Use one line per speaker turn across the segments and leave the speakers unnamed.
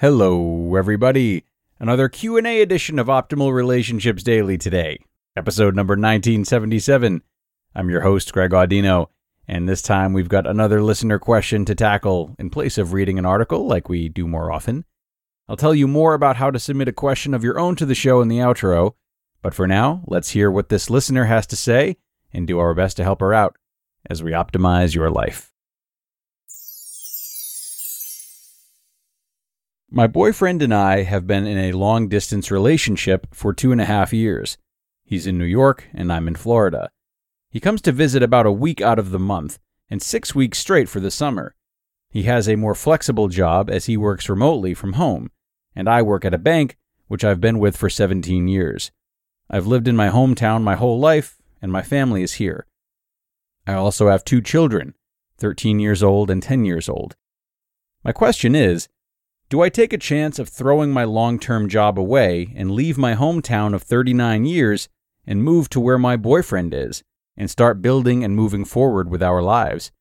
Hello, everybody. Another Q&A edition of Optimal Relationships Daily today. Episode number 1977. I'm your host, Greg Audino, and this time we've got another listener question to tackle in place of reading an article like we do more often. I'll tell you more about how to submit a question of your own to the show in the outro, but for now, let's hear what this listener has to say and do our best to help her out as we optimize your life. My boyfriend and I have been in a long distance relationship for two and a half years. He's in New York and I'm in Florida. He comes to visit about a week out of the month and six weeks straight for the summer. He has a more flexible job as he works remotely from home, and I work at a bank, which I've been with for 17 years. I've lived in my hometown my whole life, and my family is here. I also have two children, 13 years old and 10 years old. My question is Do I take a chance of throwing my long term job away and leave my hometown of 39 years and move to where my boyfriend is and start building and moving forward with our lives?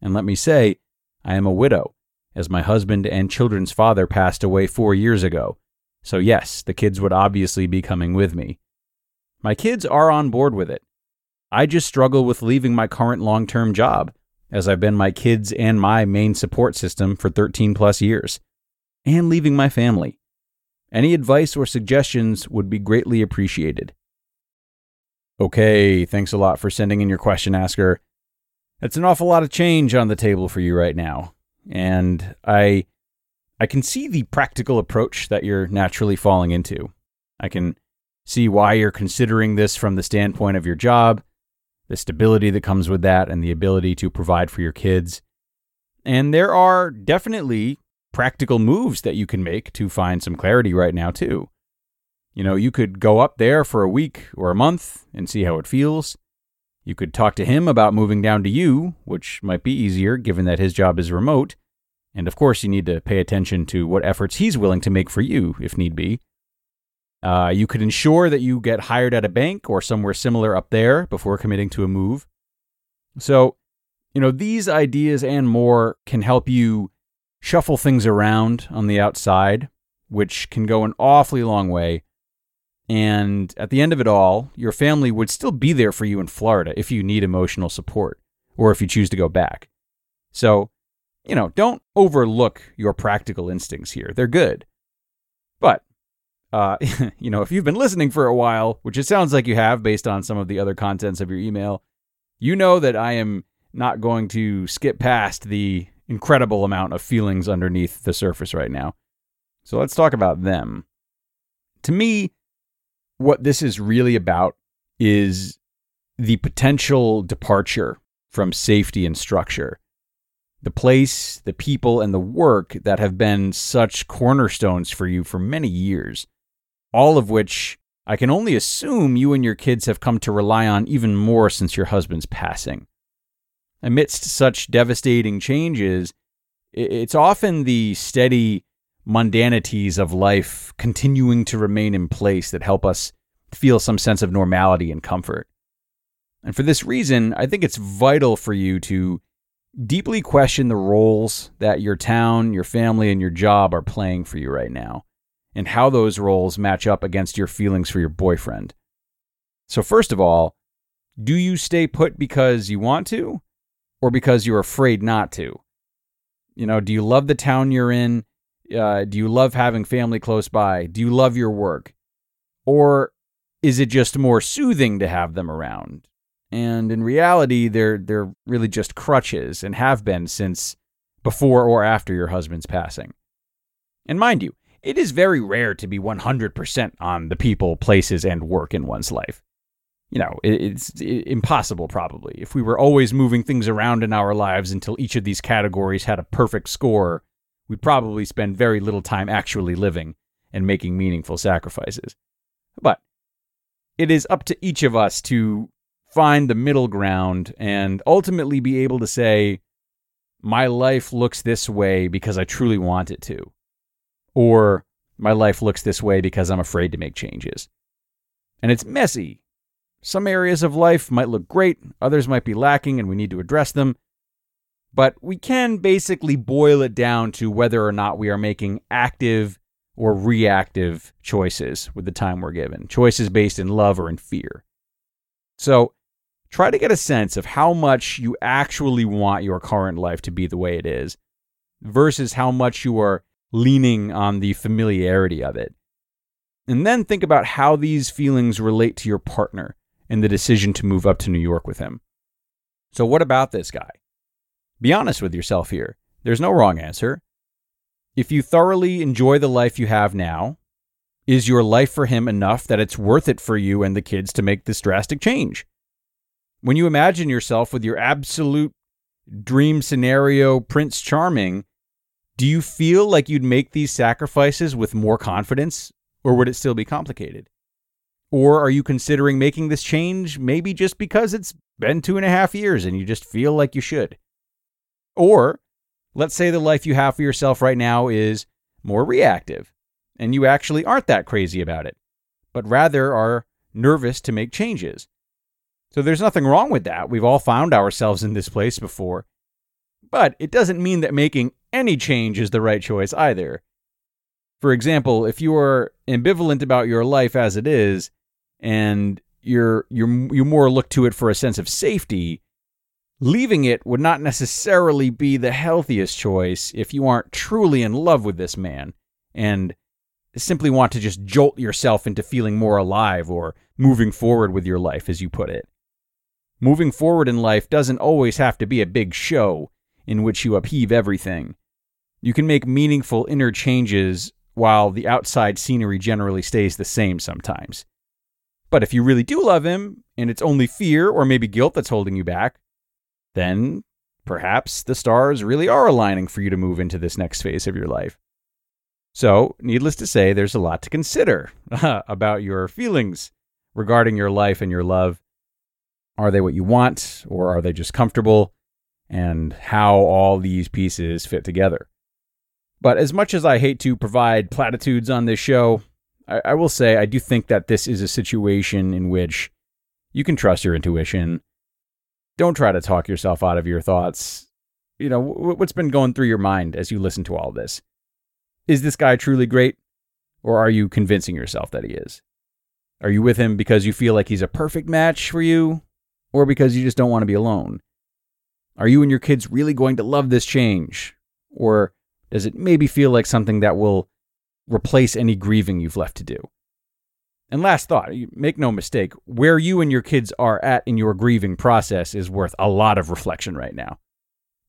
And let me say, I am a widow, as my husband and children's father passed away four years ago. So, yes, the kids would obviously be coming with me. My kids are on board with it. I just struggle with leaving my current long term job, as I've been my kids and my main support system for 13 plus years, and leaving my family. Any advice or suggestions would be greatly appreciated. Okay, thanks a lot for sending in your question, Asker. That's an awful lot of change on the table for you right now. And I I can see the practical approach that you're naturally falling into. I can see why you're considering this from the standpoint of your job, the stability that comes with that, and the ability to provide for your kids. And there are definitely practical moves that you can make to find some clarity right now, too. You know, you could go up there for a week or a month and see how it feels. You could talk to him about moving down to you, which might be easier given that his job is remote. And of course, you need to pay attention to what efforts he's willing to make for you, if need be. Uh, you could ensure that you get hired at a bank or somewhere similar up there before committing to a move. So, you know, these ideas and more can help you shuffle things around on the outside, which can go an awfully long way and at the end of it all, your family would still be there for you in Florida if you need emotional support or if you choose to go back. So, you know, don't overlook your practical instincts here. They're good. But, uh, you know, if you've been listening for a while, which it sounds like you have based on some of the other contents of your email, you know that I am not going to skip past the incredible amount of feelings underneath the surface right now. So let's talk about them. To me, what this is really about is the potential departure from safety and structure. The place, the people, and the work that have been such cornerstones for you for many years, all of which I can only assume you and your kids have come to rely on even more since your husband's passing. Amidst such devastating changes, it's often the steady mundanities of life continuing to remain in place that help us feel some sense of normality and comfort. And for this reason, I think it's vital for you to deeply question the roles that your town, your family, and your job are playing for you right now, and how those roles match up against your feelings for your boyfriend. So, first of all, do you stay put because you want to, or because you're afraid not to? You know, do you love the town you're in? Uh, do you love having family close by? Do you love your work? Or is it just more soothing to have them around? And in reality, they're they're really just crutches and have been since before or after your husband's passing. And mind you, it is very rare to be 100% on the people, places, and work in one's life. You know, it's impossible probably. If we were always moving things around in our lives until each of these categories had a perfect score, we'd probably spend very little time actually living and making meaningful sacrifices. But it is up to each of us to find the middle ground and ultimately be able to say, my life looks this way because I truly want it to. Or my life looks this way because I'm afraid to make changes. And it's messy. Some areas of life might look great, others might be lacking, and we need to address them. But we can basically boil it down to whether or not we are making active or reactive choices with the time we're given, choices based in love or in fear. So try to get a sense of how much you actually want your current life to be the way it is versus how much you are leaning on the familiarity of it. And then think about how these feelings relate to your partner and the decision to move up to New York with him. So, what about this guy? Be honest with yourself here. There's no wrong answer. If you thoroughly enjoy the life you have now, is your life for him enough that it's worth it for you and the kids to make this drastic change? When you imagine yourself with your absolute dream scenario Prince Charming, do you feel like you'd make these sacrifices with more confidence, or would it still be complicated? Or are you considering making this change maybe just because it's been two and a half years and you just feel like you should? Or Let's say the life you have for yourself right now is more reactive, and you actually aren't that crazy about it, but rather are nervous to make changes. So there's nothing wrong with that. We've all found ourselves in this place before. But it doesn't mean that making any change is the right choice either. For example, if you are ambivalent about your life as it is, and you're, you're, you more look to it for a sense of safety, Leaving it would not necessarily be the healthiest choice if you aren't truly in love with this man and simply want to just jolt yourself into feeling more alive or moving forward with your life, as you put it. Moving forward in life doesn't always have to be a big show in which you upheave everything. You can make meaningful inner changes while the outside scenery generally stays the same sometimes. But if you really do love him, and it's only fear or maybe guilt that's holding you back, then perhaps the stars really are aligning for you to move into this next phase of your life. So, needless to say, there's a lot to consider about your feelings regarding your life and your love. Are they what you want, or are they just comfortable? And how all these pieces fit together. But as much as I hate to provide platitudes on this show, I, I will say I do think that this is a situation in which you can trust your intuition don't try to talk yourself out of your thoughts. You know, what's been going through your mind as you listen to all this? Is this guy truly great? Or are you convincing yourself that he is? Are you with him because you feel like he's a perfect match for you? Or because you just don't want to be alone? Are you and your kids really going to love this change? Or does it maybe feel like something that will replace any grieving you've left to do? And last thought, make no mistake, where you and your kids are at in your grieving process is worth a lot of reflection right now.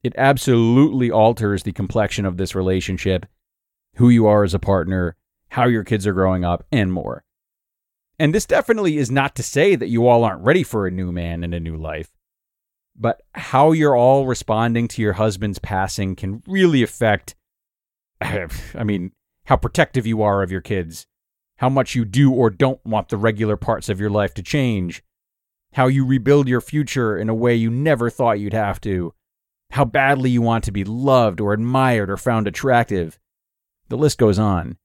It absolutely alters the complexion of this relationship, who you are as a partner, how your kids are growing up, and more. And this definitely is not to say that you all aren't ready for a new man and a new life, but how you're all responding to your husband's passing can really affect, I mean, how protective you are of your kids how much you do or don't want the regular parts of your life to change, how you rebuild your future in a way you never thought you'd have to, how badly you want to be loved or admired or found attractive. The list goes on.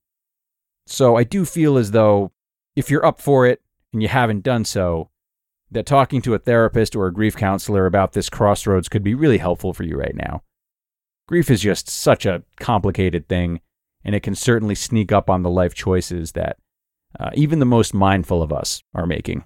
So I do feel as though if you're up for it and you haven't done so, that talking to a therapist or a grief counselor about this crossroads could be really helpful for you right now. Grief is just such a complicated thing, and it can certainly sneak up on the life choices that uh, even the most mindful of us are making.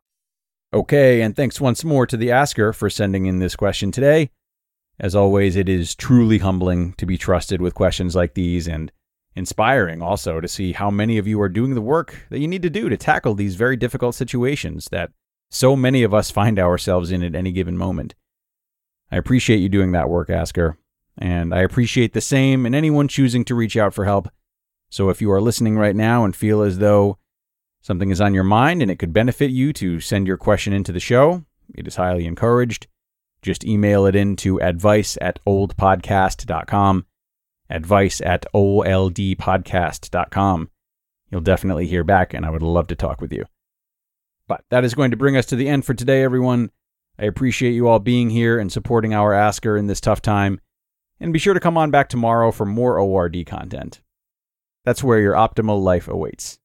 Okay, and thanks once more to the asker for sending in this question today. As always, it is truly humbling to be trusted with questions like these and inspiring also to see how many of you are doing the work that you need to do to tackle these very difficult situations that so many of us find ourselves in at any given moment. I appreciate you doing that work, Asker, and I appreciate the same in anyone choosing to reach out for help. So if you are listening right now and feel as though something is on your mind and it could benefit you to send your question into the show, it is highly encouraged. Just email it in to advice at oldpodcast.com. Advice at oldpodcast.com. You'll definitely hear back, and I would love to talk with you. But that is going to bring us to the end for today, everyone. I appreciate you all being here and supporting our asker in this tough time. And be sure to come on back tomorrow for more ORD content. That's where your optimal life awaits.